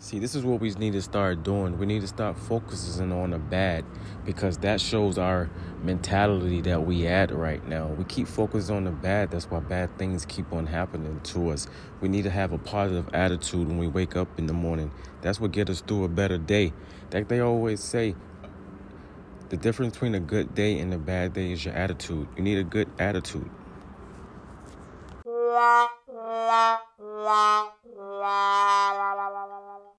See, this is what we need to start doing. We need to stop focusing on the bad because that shows our mentality that we at right now. We keep focusing on the bad. That's why bad things keep on happening to us. We need to have a positive attitude when we wake up in the morning. That's what get us through a better day. Like they always say, the difference between a good day and a bad day is your attitude. You need a good attitude.